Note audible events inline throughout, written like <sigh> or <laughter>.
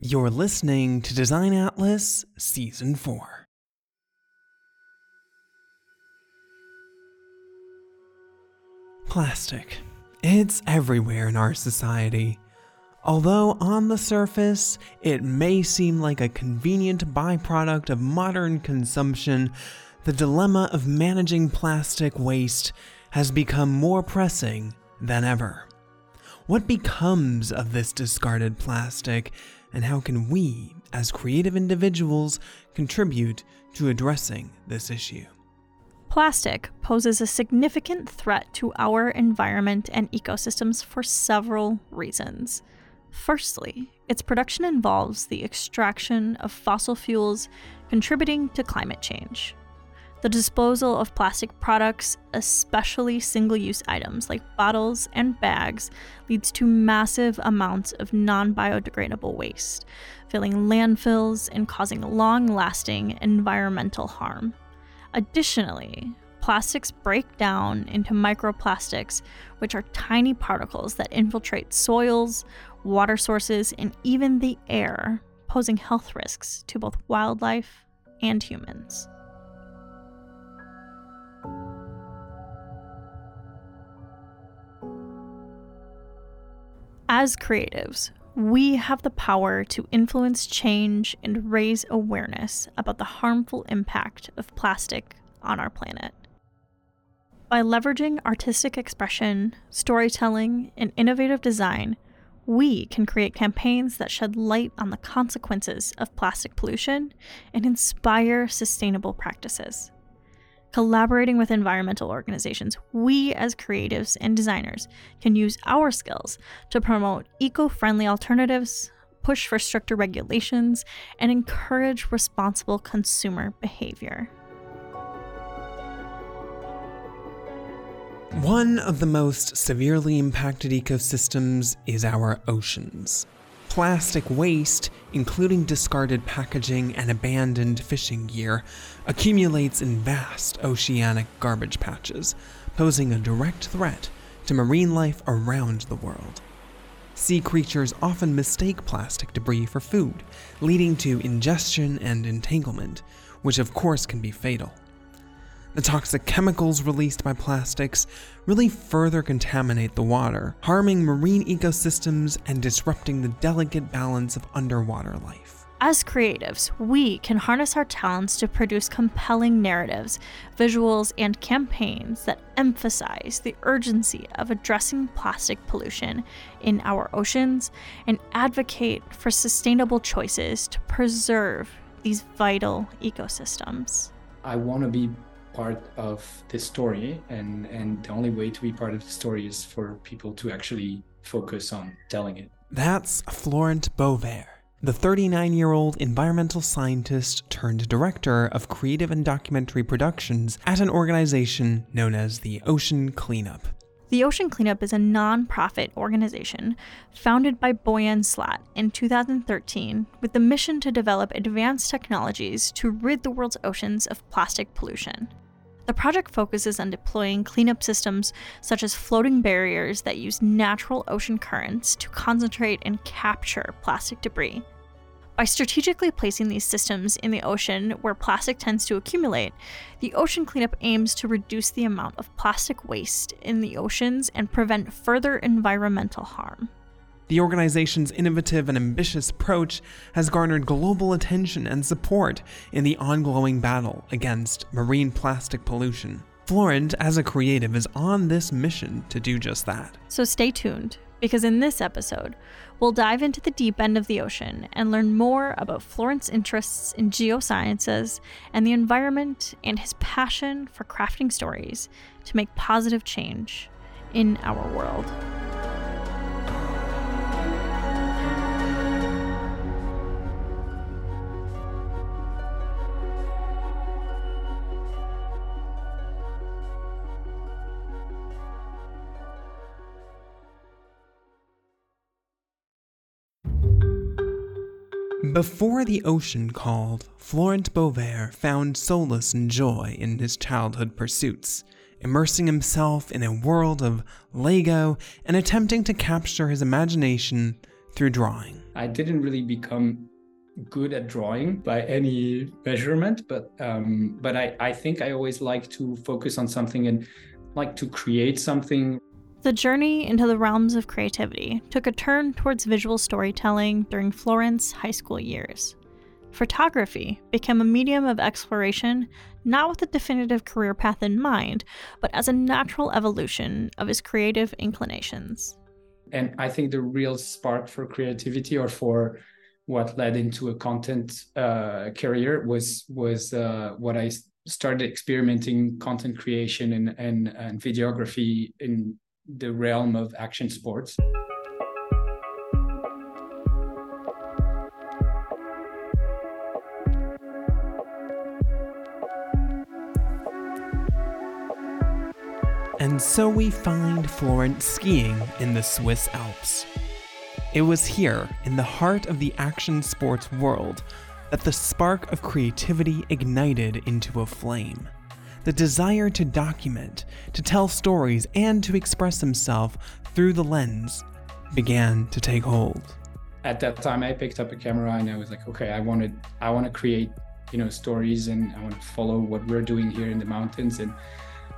You're listening to Design Atlas Season 4. Plastic. It's everywhere in our society. Although on the surface, it may seem like a convenient byproduct of modern consumption, the dilemma of managing plastic waste has become more pressing than ever. What becomes of this discarded plastic, and how can we, as creative individuals, contribute to addressing this issue? Plastic poses a significant threat to our environment and ecosystems for several reasons. Firstly, its production involves the extraction of fossil fuels, contributing to climate change. The disposal of plastic products, especially single use items like bottles and bags, leads to massive amounts of non biodegradable waste, filling landfills and causing long lasting environmental harm. Additionally, plastics break down into microplastics, which are tiny particles that infiltrate soils, water sources, and even the air, posing health risks to both wildlife and humans. As creatives, we have the power to influence change and raise awareness about the harmful impact of plastic on our planet. By leveraging artistic expression, storytelling, and innovative design, we can create campaigns that shed light on the consequences of plastic pollution and inspire sustainable practices collaborating with environmental organizations, we as creatives and designers can use our skills to promote eco friendly alternatives, push for stricter regulations, and encourage responsible consumer behavior. One of the most severely impacted ecosystems is our oceans. Plastic waste, including discarded packaging and abandoned fishing gear, accumulates in vast oceanic garbage patches, posing a direct threat to marine life around the world. Sea creatures often mistake plastic debris for food, leading to ingestion and entanglement, which of course can be fatal. The toxic chemicals released by plastics really further contaminate the water, harming marine ecosystems and disrupting the delicate balance of underwater life. As creatives, we can harness our talents to produce compelling narratives, visuals, and campaigns that emphasize the urgency of addressing plastic pollution in our oceans and advocate for sustainable choices to preserve these vital ecosystems. I want to be part of this story and and the only way to be part of the story is for people to actually focus on telling it that's florent beauverd the 39 year old environmental scientist turned director of creative and documentary productions at an organization known as the Ocean Cleanup. The Ocean Cleanup is a non-profit organization founded by Boyan Slat in 2013 with the mission to develop advanced technologies to rid the world's oceans of plastic pollution. The project focuses on deploying cleanup systems such as floating barriers that use natural ocean currents to concentrate and capture plastic debris. By strategically placing these systems in the ocean where plastic tends to accumulate, the ocean cleanup aims to reduce the amount of plastic waste in the oceans and prevent further environmental harm. The organization's innovative and ambitious approach has garnered global attention and support in the ongoing battle against marine plastic pollution. Florent, as a creative, is on this mission to do just that. So stay tuned, because in this episode, we'll dive into the deep end of the ocean and learn more about Florent's interests in geosciences and the environment and his passion for crafting stories to make positive change in our world. Before the ocean called, Florent Beauverd found solace and joy in his childhood pursuits, immersing himself in a world of Lego and attempting to capture his imagination through drawing. I didn't really become good at drawing by any measurement, but um, but I, I think I always like to focus on something and like to create something. The journey into the realms of creativity took a turn towards visual storytelling during Florent's high school years. Photography became a medium of exploration, not with a definitive career path in mind, but as a natural evolution of his creative inclinations. And I think the real spark for creativity or for what led into a content uh, career was was uh, what I started experimenting content creation and, and, and videography in the realm of action sports. And so we find Florence skiing in the Swiss Alps. It was here, in the heart of the action sports world, that the spark of creativity ignited into a flame. The desire to document, to tell stories, and to express himself through the lens began to take hold. At that time, I picked up a camera and I was like, okay, I wanted, I want to create, you know, stories and I want to follow what we're doing here in the mountains and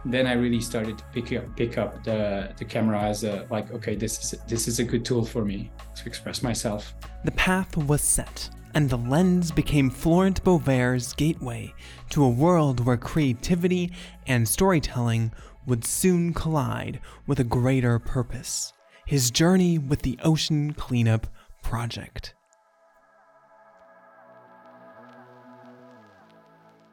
then I really started to pick up pick up the the camera as a like okay this is this is a good tool for me to express myself. The path was set, and the lens became Florent Beauverd's gateway to a world where creativity and storytelling would soon collide with a greater purpose. His journey with the Ocean Cleanup Project.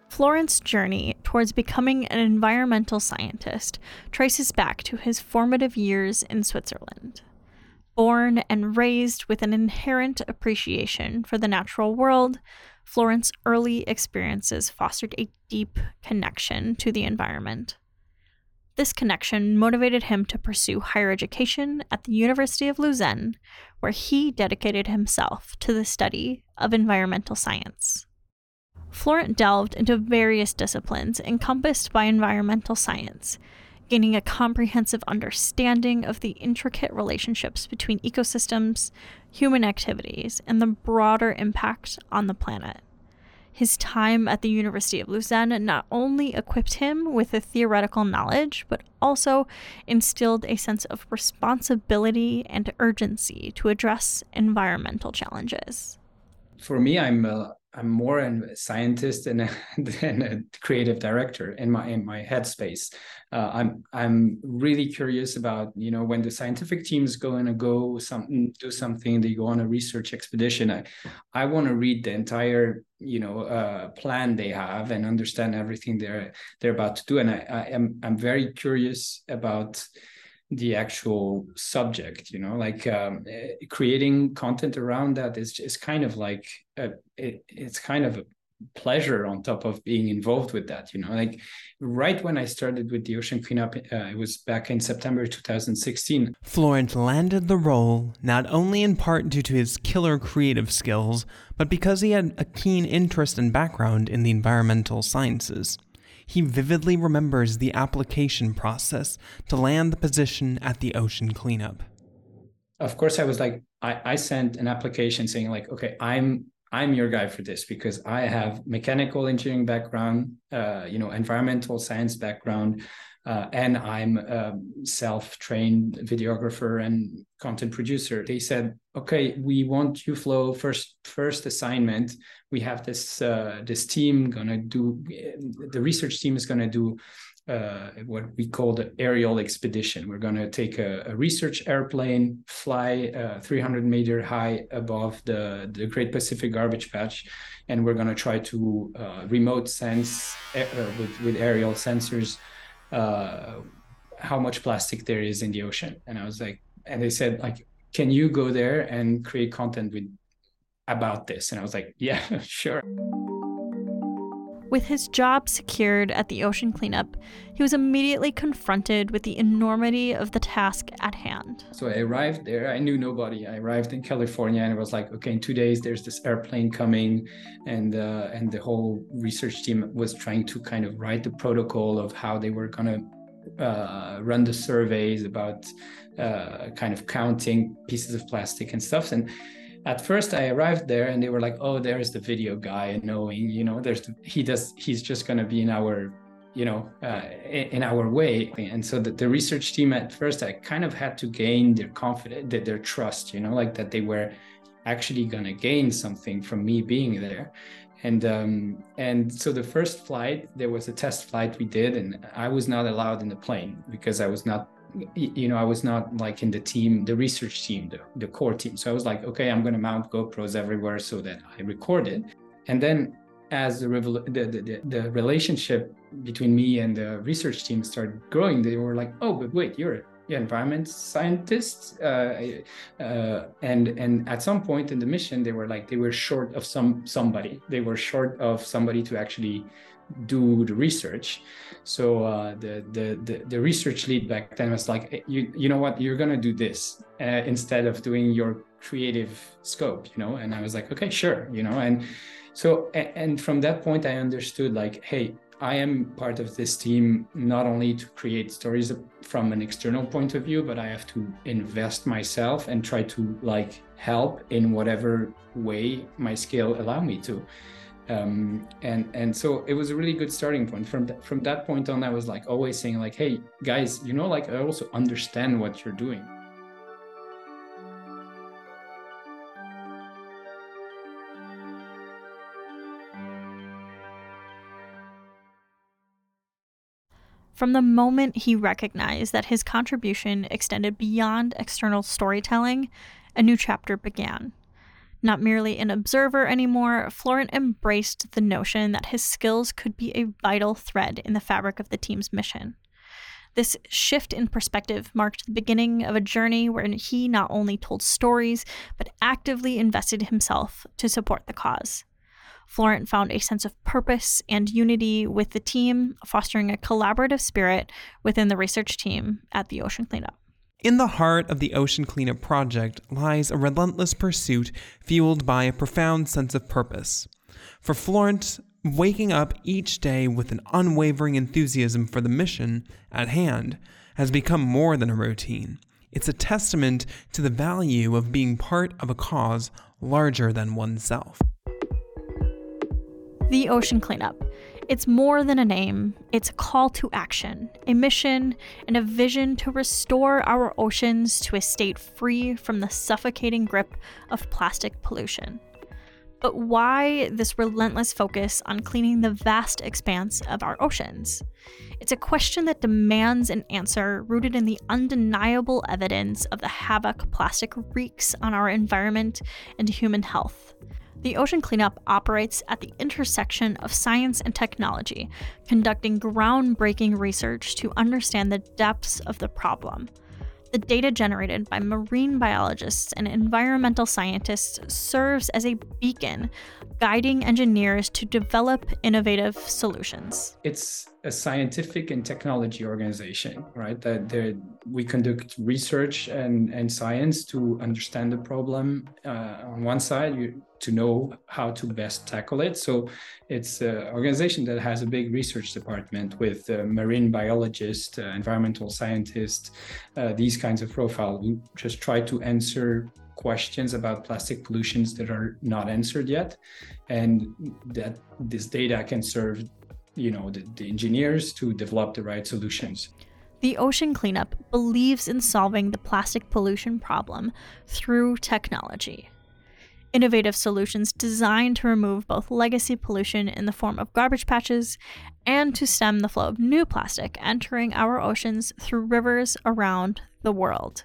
Florent's journey towards becoming an environmental scientist traces back to his formative years in Switzerland. Born and raised with an inherent appreciation for the natural world, Florent's early experiences fostered a deep connection to the environment. This connection motivated him to pursue higher education at the University of Lausanne, where he dedicated himself to the study of environmental science. Florent delved into various disciplines encompassed by environmental science, gaining a comprehensive understanding of the intricate relationships between ecosystems, human activities, and the broader impact on the planet. His time at the University of Lausanne not only equipped him with the theoretical knowledge, but also instilled a sense of responsibility and urgency to address environmental challenges. For me, I'm I'm more a scientist than a, <laughs> than a creative director in my in my headspace. Uh, I'm I'm really curious about you know when the scientific team is going to go something do something they go on a research expedition. I I want to read the entire you know uh, plan they have and understand everything they're they're about to do. And I, I am I'm very curious about the actual subject you know like um, eh, creating content around that is is kind of like a, it, it's kind of a pleasure on top of being involved with that you know like right when i started with the ocean cleanup uh, it was back in september 2016 florent landed the role not only in part due to his killer creative skills but because he had a keen interest and background in the environmental sciences he vividly remembers the application process to land the position at the ocean cleanup. Of course, I was like, I, I sent an application saying like, okay, I'm I'm your guy for this because I have mechanical engineering background, uh, you know, environmental science background, uh, and I'm a self-trained videographer and content producer. They said, "Okay, we want you, Flo. First, first assignment. We have this uh, this team gonna do. The research team is gonna do uh, what we call the aerial expedition. We're going to take a, a, research airplane, fly uh, 300 meter high above the, the Great Pacific Garbage Patch, and we're going to try to uh, remote sense uh, with, with aerial sensors uh, how much plastic there is in the ocean. And I was like, and they said like, can you go there and create content with about this? And I was like, yeah, <laughs> sure. With his job secured at the ocean cleanup, he was immediately confronted with the enormity of the task at hand. So I arrived there. I knew nobody. I arrived in California, and it was like, okay, in two days, there's this airplane coming, and uh, and the whole research team was trying to kind of write the protocol of how they were gonna uh, run the surveys about uh, kind of counting pieces of plastic and stuff. And at first I arrived there and they were like, oh, there's the video guy knowing, you know, there's, the, he does, he's just going to be in our, you know, uh, in, our way. And so the, the research team at first, I kind of had to gain their confidence, their trust, you know, like that they were actually going to gain something from me being there and um, and so the first flight there was a test flight we did and i was not allowed in the plane because i was not you know i was not like in the team the research team the, the core team. So i was like okay i'm going to mount gopros everywhere so that i record it. And then as the, the, the, the relationship between me and the research team started growing they were like oh but wait you're yeah, environment scientists, uh, uh, and and at some point in the mission, they were like they were short of some somebody. They were short of somebody to actually do the research. So uh, the, the, the the research lead back then was like, you you know what, you're gonna do this uh, instead of doing your creative scope, you know. And I was like, okay, sure, you know. And so and from that point, I understood like, hey, I am part of this team not only to create stories from an external point of view, but I have to invest myself and try to like help in whatever way my skill allow me to. Um, and and so it was a really good starting point. From th- from that point on, I was like always saying like, hey guys, you know, like I also understand what you're doing. From the moment he recognized that his contribution extended beyond external storytelling, a new chapter began. Not merely an observer anymore, Florent embraced the notion that his skills could be a vital thread in the fabric of the team's mission. This shift in perspective marked the beginning of a journey wherein he not only told stories, but actively invested himself to support the cause. Florent found a sense of purpose and unity with the team, fostering a collaborative spirit within the research team at the Ocean Cleanup. In the heart of the Ocean Cleanup Project lies a relentless pursuit fueled by a profound sense of purpose. For Florence, waking up each day with an unwavering enthusiasm for the mission at hand has become more than a routine. It's a testament to the value of being part of a cause larger than oneself. The Ocean Cleanup. It's more than a name, it's a call to action, a mission, and a vision to restore our oceans to a state free from the suffocating grip of plastic pollution. But why this relentless focus on cleaning the vast expanse of our oceans? It's a question that demands an answer rooted in the undeniable evidence of the havoc plastic wreaks on our environment and human health. The Ocean Cleanup operates at the intersection of science and technology, conducting groundbreaking research to understand the depths of the problem. The data generated by marine biologists and environmental scientists serves as a beacon guiding engineers to develop innovative solutions. It's a scientific and technology organization, right? That we conduct research and, and science to understand the problem uh, on one side, you, to know how to best tackle it. So it's an organization that has a big research department with uh, marine biologists, uh, environmental scientists, uh, these kinds of profile. We just try to answer questions about plastic pollutions that are not answered yet and that this data can serve you know the, the engineers to develop the right solutions the Ocean Cleanup believes in solving the plastic pollution problem through technology. Innovative solutions designed to remove both legacy pollution in the form of garbage patches and to stem the flow of new plastic entering our oceans through rivers around the world.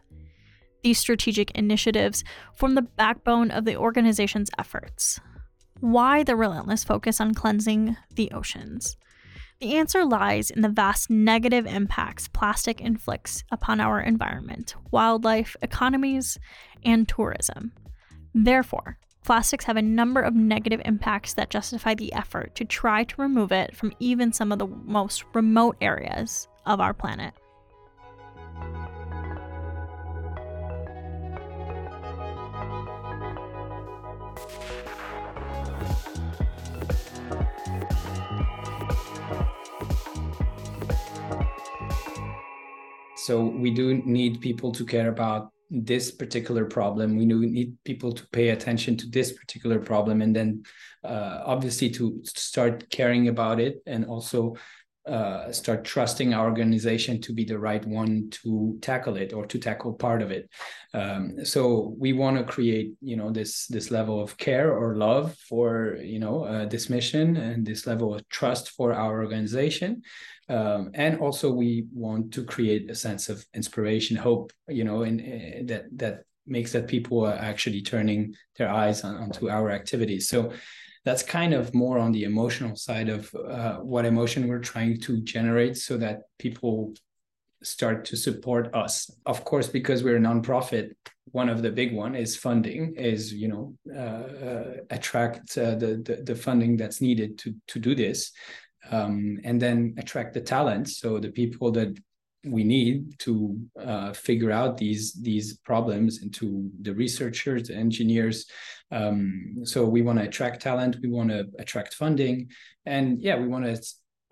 These strategic initiatives form the backbone of the organization's efforts. Why the relentless focus on cleansing the oceans? The answer lies in the vast negative impacts plastic inflicts upon our environment, wildlife, economies, and tourism. Therefore, plastics have a number of negative impacts that justify the effort to try to remove it from even some of the most remote areas of our planet. so we do need people to care about this particular problem we need people to pay attention to this particular problem and then uh, obviously to start caring about it and also uh, start trusting our organization to be the right one to tackle it or to tackle part of it. Um, so we want to create, you know, this this level of care or love for, you know, uh, this mission and this level of trust for our organization. Um, and also we want to create a sense of inspiration, hope, you know, and uh, that that makes that people are actually turning their eyes on, onto our activities. So that's kind of more on the emotional side of uh, what emotion we're trying to generate so that people start to support us. Of course because we're a nonprofit one of the big one is funding is you know uh, uh, attract uh, the, the, the funding that's needed to to do this um, and then attract the talent. So the people that we need to uh, figure out these these problems and to the researchers the engineers. Um, so we want to attract talent we want to attract funding and yeah we want to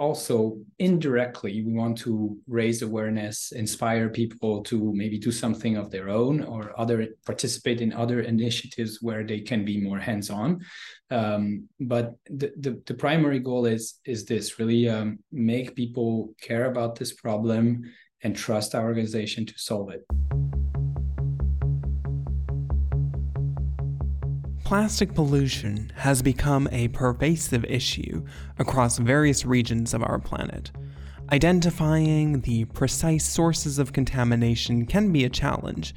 also indirectly we want to raise awareness inspire people to maybe do something of their own or other participate in other initiatives where they can be more hands-on. Um, but the, the, the primary goal is is this really um, make people care about this problem and trust our organization to solve it Plastic pollution has become a pervasive issue across various regions of our planet. Identifying the precise sources of contamination can be a challenge,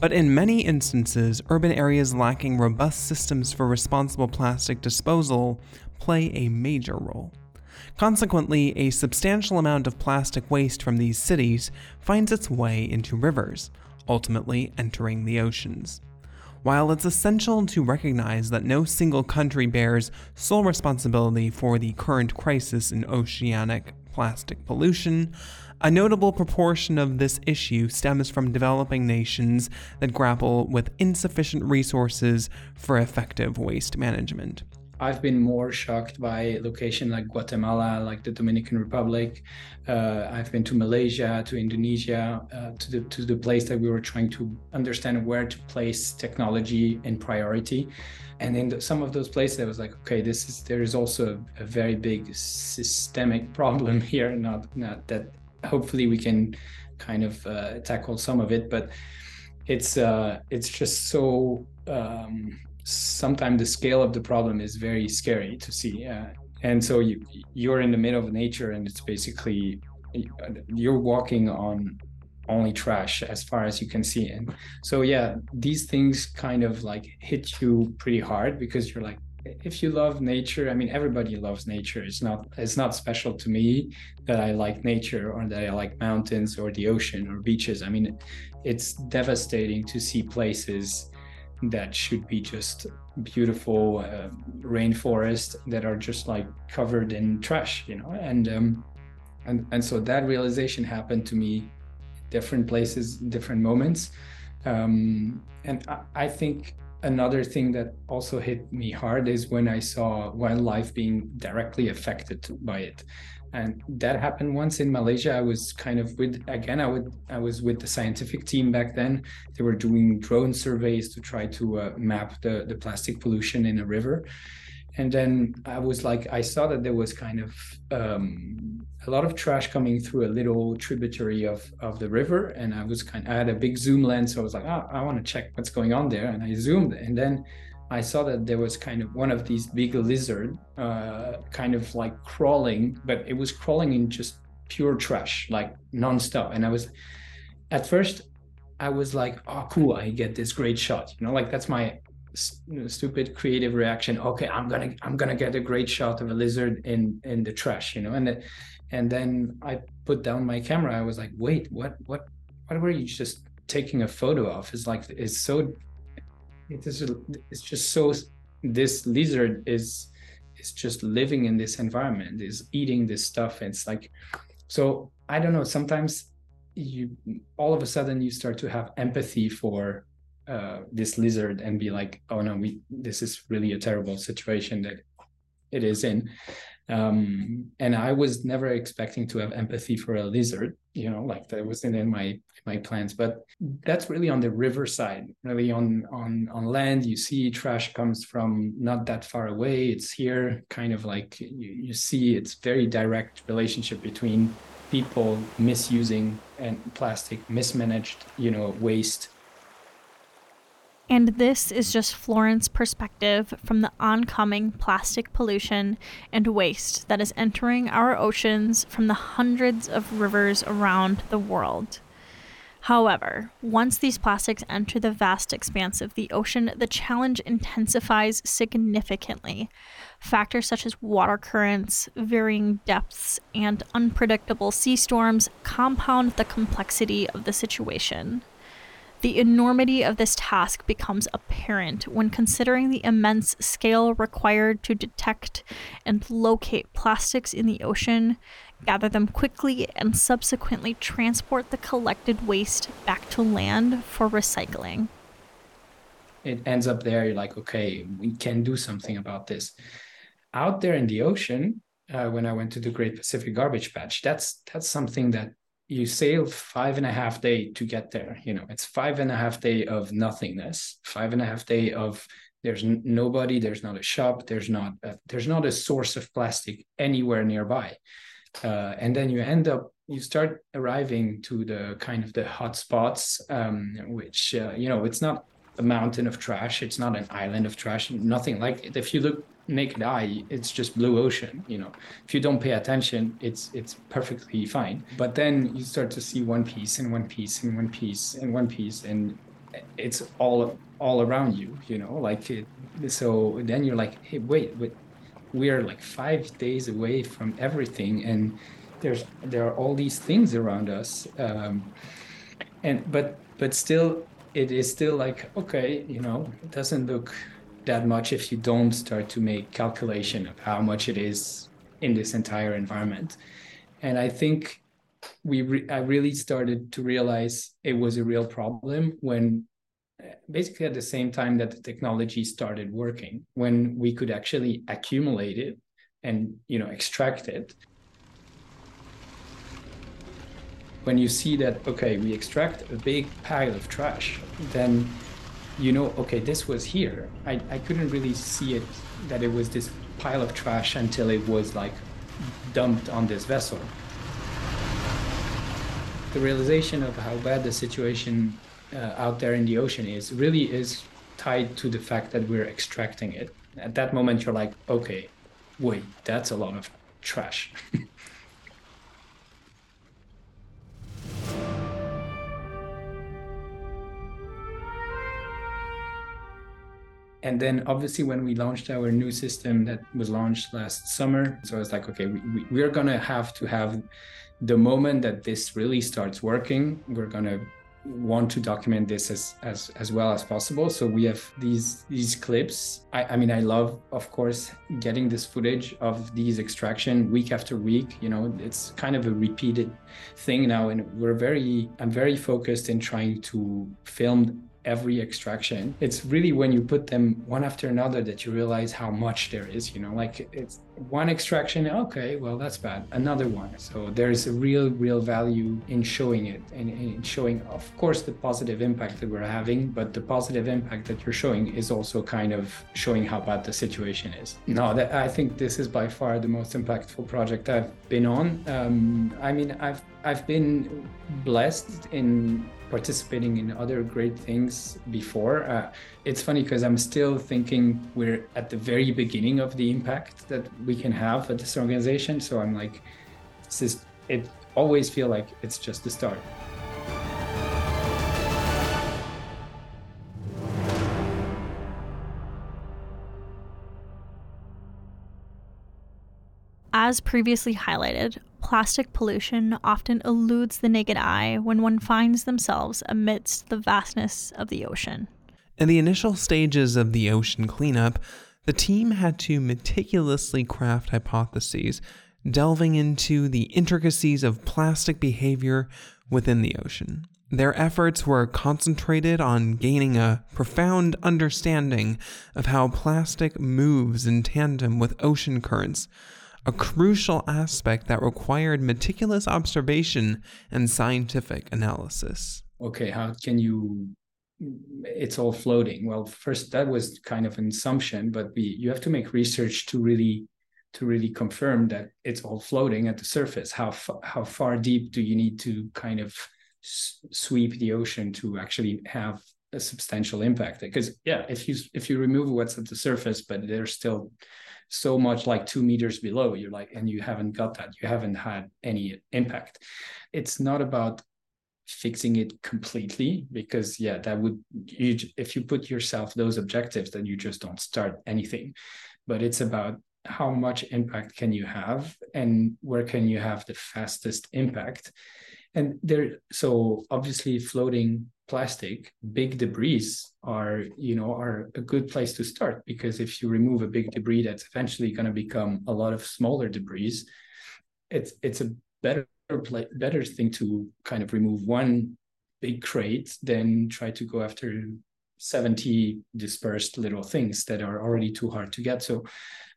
but in many instances, urban areas lacking robust systems for responsible plastic disposal play a major role. Consequently, a substantial amount of plastic waste from these cities finds its way into rivers, ultimately entering the oceans. While it's essential to recognize that no single country bears sole responsibility for the current crisis in oceanic plastic pollution, a notable proportion of this issue stems from developing nations that grapple with insufficient resources for effective waste management. I've been more shocked by location like Guatemala, like the Dominican Republic. Uh, I've been to Malaysia, to Indonesia, uh, to the to the place that we were trying to understand where to place technology in priority. And in the, some of those places, I was like, okay, this is there is also a, a very big systemic <laughs> problem here. Not not that hopefully we can kind of uh, tackle some of it, but it's uh, it's just so. Um, sometimes the scale of the problem is very scary to see. Uh, and so you you're in the middle of nature, and it's basically you're walking on only trash as far as you can see. And so yeah, these things kind of like hit you pretty hard because you're like, if you love nature, I mean everybody loves nature. It's not it's not special to me that I like nature or that I like mountains or the ocean or beaches. I mean, it's devastating to see places that should be just beautiful uh, rainforest that are just like covered in trash you know? And um and and so that realization happened to me different places different moments. Um and I, I think another thing that also hit me hard is when i saw wildlife being directly affected by it and that happened once in Malaysia. I was kind of with again. I would I was with the scientific team back then. They were doing drone surveys to try to uh, map the the plastic pollution in a river, and then I was like, I saw that there was kind of um, a lot of trash coming through a little tributary of of the river, and I was kind. of, I had a big zoom lens, so I was like, oh, I want to check what's going on there, and I zoomed, and then I saw that there was kind of one of these big lizard, uh, kind of like crawling, but it was crawling in just pure trash, like nonstop. And I was, at first, I was like, oh, cool, I get this great shot. You know, like that's my stupid creative reaction. Okay, I'm gonna, I'm gonna get a great shot of a lizard in in the trash. You know, and the, and then I put down my camera. I was like, wait, what, what, what were you just taking a photo of? It's like it's so it is it's just so this lizard is is just living in this environment is eating this stuff. It's like so i don't know sometimes you all of a sudden you start to have empathy for uh, this lizard and be like oh no we this is really a terrible situation that it is in Um, and I was never expecting to have empathy for a lizard, you know, like that wasn't in my my plans. But that's really on the river side. Really on on on land, you see trash comes from not that far away. It's here, kind of like you, you see it's very direct relationship between people misusing and plastic mismanaged, you know, waste and this is just Florence's perspective from the oncoming plastic pollution and waste that is entering our oceans from the hundreds of rivers around the world. However, once these plastics enter the vast expanse of the ocean, the challenge intensifies significantly. Factors such as water currents, varying depths, and unpredictable sea storms compound the complexity of the situation. The enormity of this task becomes apparent when considering the immense scale required to detect and locate plastics in the ocean, gather them quickly, and subsequently transport the collected waste back to land for recycling. It ends up there, you're like, okay, we can do something about this. Out there in the ocean, uh, when I went to the Great Pacific Garbage Patch, that's that's something that you sail five and a half day to get there you know it's five and a half day of nothingness five and a half day of there's nobody there's not a shop there's not a, there's not a source of plastic anywhere nearby. Uh, and then you end up you start arriving to the kind of the hot spots um, which uh, you know it's not a mountain of trash it's not an island of trash nothing like it. If you look naked eye it's just blue ocean you know. If you don't pay attention it's it's perfectly fine. But then you start to see one piece and one piece and one piece and one piece and it's all all around you you know like it, so then you're like hey wait wait we are like five days away from everything and there's there are all these things around us um, and but but still it is still like okay you know it doesn't look that much if you don't start to make calculation of how much it is in this entire environment. And I think we re- I really started to realize it was a real problem when uh, basically at the same time that the technology started working when we could actually accumulate it and you know extract it when you see that okay we extract a big pile of trash then you know, okay, this was here. I, I couldn't really see it that it was this pile of trash until it was like dumped on this vessel. The realization of how bad the situation uh, out there in the ocean is really is tied to the fact that we're extracting it. At that moment, you're like, okay, wait, that's a lot of trash. <laughs> and then obviously when we launched our new system that was launched last summer so it's like okay we, we, going to have to have the moment that this really starts working we're to want to document this as as as well as possible. So we have these these clips. I, I mean i love of course getting this footage of these extraction week after week. You know it's kind of a repeated thing now and we're very i'm very focused in trying to film every extraction. It's really when you put them one after another that you realize how much there is you know like it's one extraction okay well that's bad. Another one. So there's a real real value in showing it and in showing of course the positive impact that we're having but the positive impact that you're showing is also kind of showing how bad the situation is. No that i think this is by far the most impactful project i've been on. Um, i mean i've i've been blessed in participating in other great things before. Uh, it's funny because I'm still thinking we're at the very beginning of the impact that we can have at this organization. So I'm like, this is, it always feel like it's just the start. As previously highlighted, plastic pollution often eludes the naked eye when one finds themselves amidst the vastness of the ocean. In the initial stages of the ocean cleanup, the team had to meticulously craft hypotheses, delving into the intricacies of plastic behavior within the ocean. Their efforts were concentrated on gaining a profound understanding of how plastic moves in tandem with ocean currents, a crucial aspect that required meticulous observation and scientific analysis. Okay, how can you it's all floating. Well, first that was kind of an assumption, but we you have to make research to really to really confirm that it's all floating at the surface. How how far deep do you need to kind of sweep the ocean to actually have a substantial impact? Because yeah, if you if you remove what's at the surface, but there's still so much like two meters below, you're like, and you haven't got that, you haven't had any impact. It's not about fixing it completely because yeah that would you if you put yourself those objectives then you just don't start anything. But it's about how much impact can you have and where can you have the fastest impact. And there so obviously floating plastic big debris are you know are a good place to start because if you remove a big debris that's eventually going to become a lot of smaller debris it's it's a better better thing to kind of remove one big crate than try to go after 70 dispersed little things that are already too hard to get. So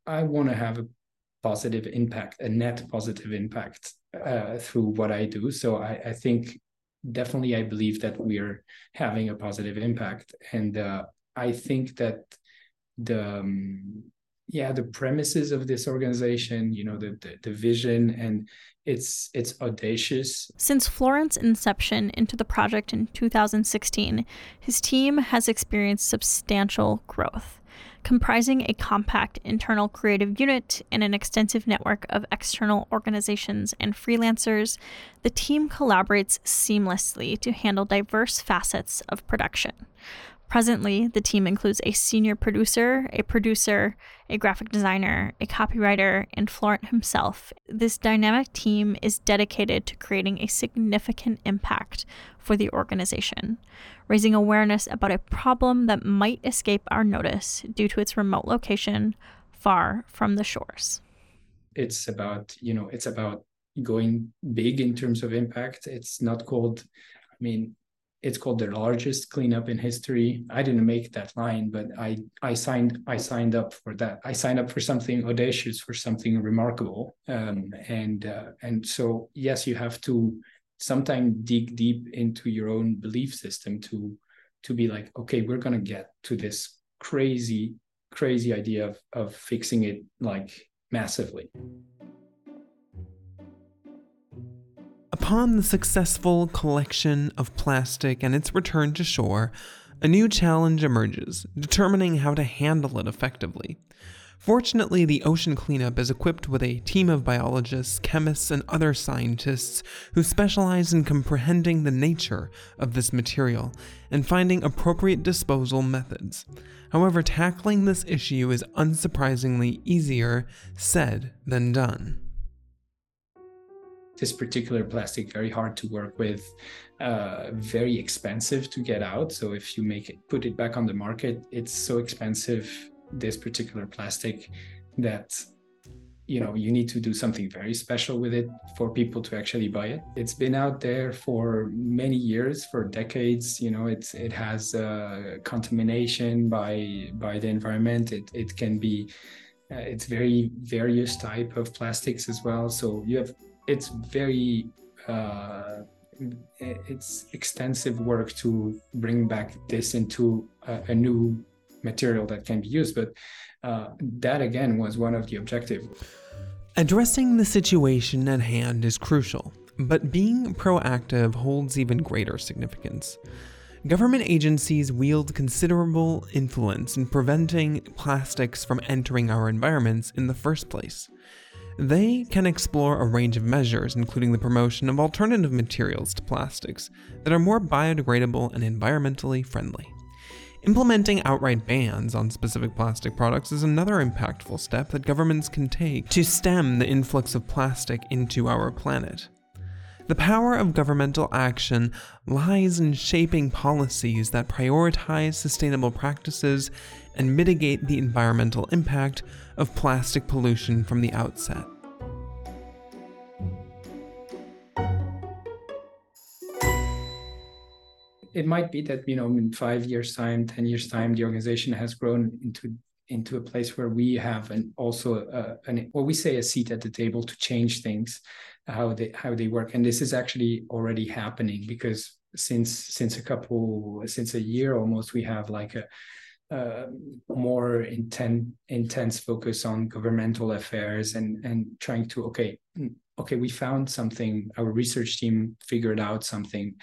i want to have a positive impact a net positive impact uh, through what i do. So I, I, think definitely i believe that we're having a positive impact. And uh, i think that the um, yeah the premises of this organization you know the, the, the vision and it's it's audacious. Since florent's inception into the project in 2016 his team has experienced substantial growth comprising a compact internal creative unit and an extensive network of external organizations and freelancers. The team collaborates seamlessly to handle diverse facets of production Presently, the team includes a senior producer, a producer, a graphic designer, a copywriter, and Florent himself. This dynamic team is dedicated to creating a significant impact for the organization, raising awareness about a problem that might escape our notice due to its remote location far from the shores. It's about, you know, it's about going big in terms of impact. It's not called, I mean, it's called the largest cleanup in history. I didn't make that line, but I I signed I signed up for that. I signed up for something audacious, for something remarkable, um, and uh, and so yes, you have to sometimes dig deep into your own belief system to to be like, okay, we're gonna get to this crazy crazy idea of of fixing it like massively. Upon the successful collection of plastic and its return to shore, a new challenge emerges, determining how to handle it effectively. Fortunately, the ocean cleanup is equipped with a team of biologists, chemists, and other scientists who specialize in comprehending the nature of this material and finding appropriate disposal methods. However, tackling this issue is unsurprisingly easier said than done this particular plastic very hard to work with, uh, very expensive to get out. So if you make it, put it back on the market, it's so expensive, this particular plastic, that you know you need to do something very special with it for people to actually buy it. It's been out there for many years for decades. You know it's it has uh, contamination by by the environment. It, it can be uh, it's very various type of plastics as well. So you have it's very uh, it's extensive work to bring back this into a, a new material that can be used but uh, that again was one of the objectives addressing the situation at hand is crucial but being proactive holds even greater significance Government agencies wield considerable influence in preventing plastics from entering our environments in the first place. They can explore a range of measures, including the promotion of alternative materials to plastics that are more biodegradable and environmentally friendly. Implementing outright bans on specific plastic products is another impactful step that governments can take to stem the influx of plastic into our planet. The power of governmental action lies in shaping policies that prioritize sustainable practices and mitigate the environmental impact of plastic pollution from the outset. It might be that, you know, in five years' time, 10 years' time, the organization has grown into into a place where we have an also uh, an what we say a seat at the table to change things how they how they work. And this is actually already happening because since since a couple since a year almost we have like a uh, more intense intense focus on governmental affairs and and trying to okay okay we found something our research team figured out something.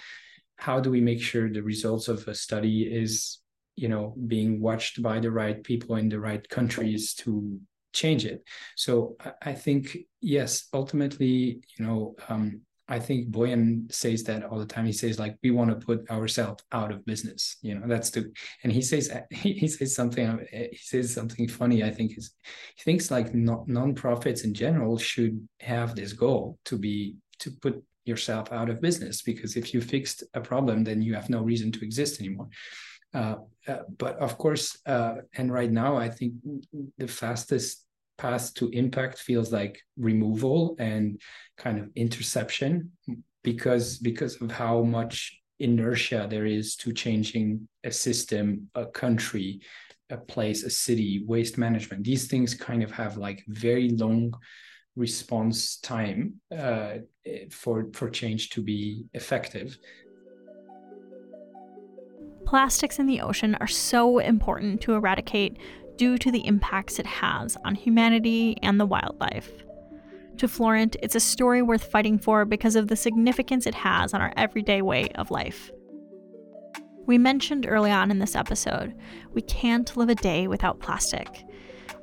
How do we make sure the results of a study is you know being watched by the right people in the right countries to change it so i think yes ultimately you know um, I think Boyan says that all the time. He says like we want to put ourselves out of business. You know, that's the and he says <laughs> he, he says something he says something funny. I think is he thinks like non nonprofits in general should have this goal to be to put yourself out of business because if you fixed a problem, then you have no reason to exist anymore. Uh, uh, but of course, uh, and right now, I think the fastest path to impact feels like removal and kind of interception because because of how much inertia there is to changing a system a country a place a city waste management. These things kind of have like very long response time uh, for for change to be effective. Plastics in the ocean are so important to eradicate due to the impacts it has on humanity and the wildlife. To Florent, it's a story worth fighting for because of the significance it has on our everyday way of life. We mentioned early on in this episode, we can't live a day without plastic.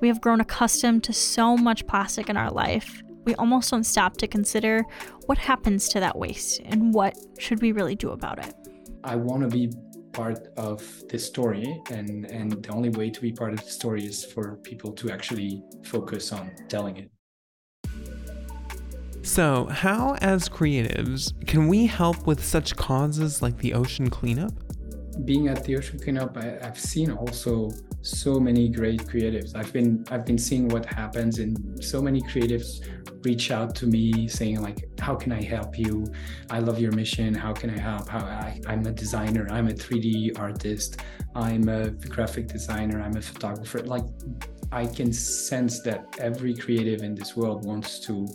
We have grown accustomed to so much plastic in our life, we almost don't stop to consider what happens to that waste and what should we really do about it. I want to be part of this story and and the only way to be part of the story is for people to actually focus on telling it. So how as creatives can we help with such causes like the ocean cleanup being at the ocean cleanup I, i've seen also so many great creatives. I've been i've been seeing what happens and so many creatives reach out to me saying like how can i help you? I love your mission. How can i help? How I, i'm a designer. I'm a 3d artist. I'm a graphic designer. I'm a photographer. Like i can sense that every creative in this world wants to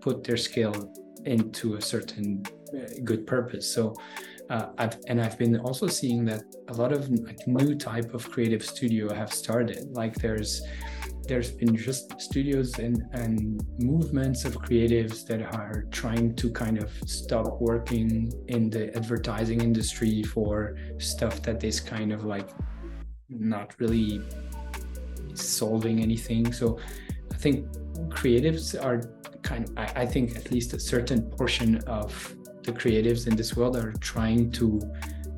put their skill into a certain uh, good purpose. So uh, I've, and I've been also seeing that a lot of like new type of creative studio have started. Like there's there's been just studios and, and movements of creatives that are trying to kind of stop working in the advertising industry for stuff that is kind of like not really solving anything. So I think creatives are kind of, I, I think at least a certain portion of the creatives in this world are trying to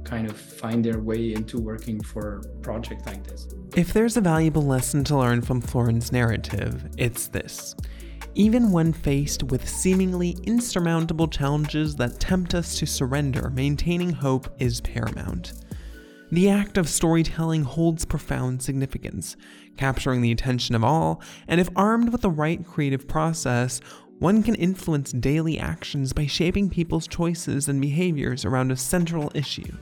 kind of find their way into working for a project like this. If there's a valuable lesson to learn from Florent's narrative, it's this. Even when faced with seemingly insurmountable challenges that tempt us to surrender, maintaining hope is paramount. The act of storytelling holds profound significance, capturing the attention of all, and if armed with the right creative process, one can influence daily actions by shaping people's choices and behaviors around a central issue.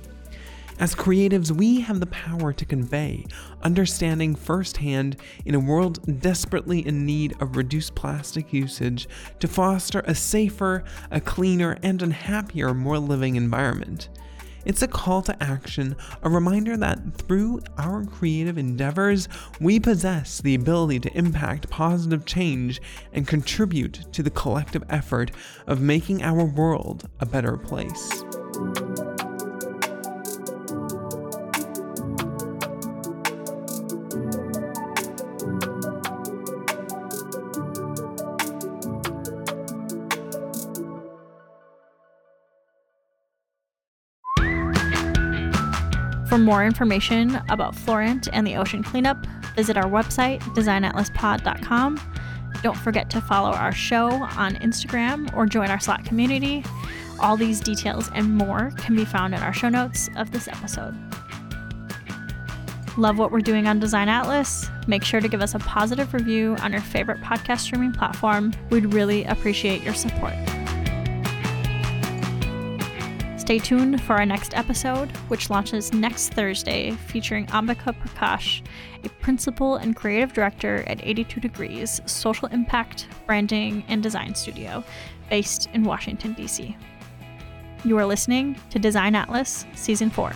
As creatives, we have the power to convey, understanding firsthand in a world desperately in need of reduced plastic usage to foster a safer, a cleaner, and a happier, more living environment. It's a call to action, a reminder that through our creative endeavors, we possess the ability to impact positive change and contribute to the collective effort of making our world a better place. More information about Florent and the ocean cleanup, visit our website, designatlaspod.com. Don't forget to follow our show on Instagram or join our Slack community. All these details and more can be found in our show notes of this episode. Love what we're doing on Design Atlas? Make sure to give us a positive review on your favorite podcast streaming platform. We'd really appreciate your support. Stay tuned for our next episode, which launches next Thursday, featuring Ambika Prakash, a principal and creative director at 82 Degrees Social Impact, Branding, and Design Studio, based in Washington, D.C. You are listening to Design Atlas Season 4.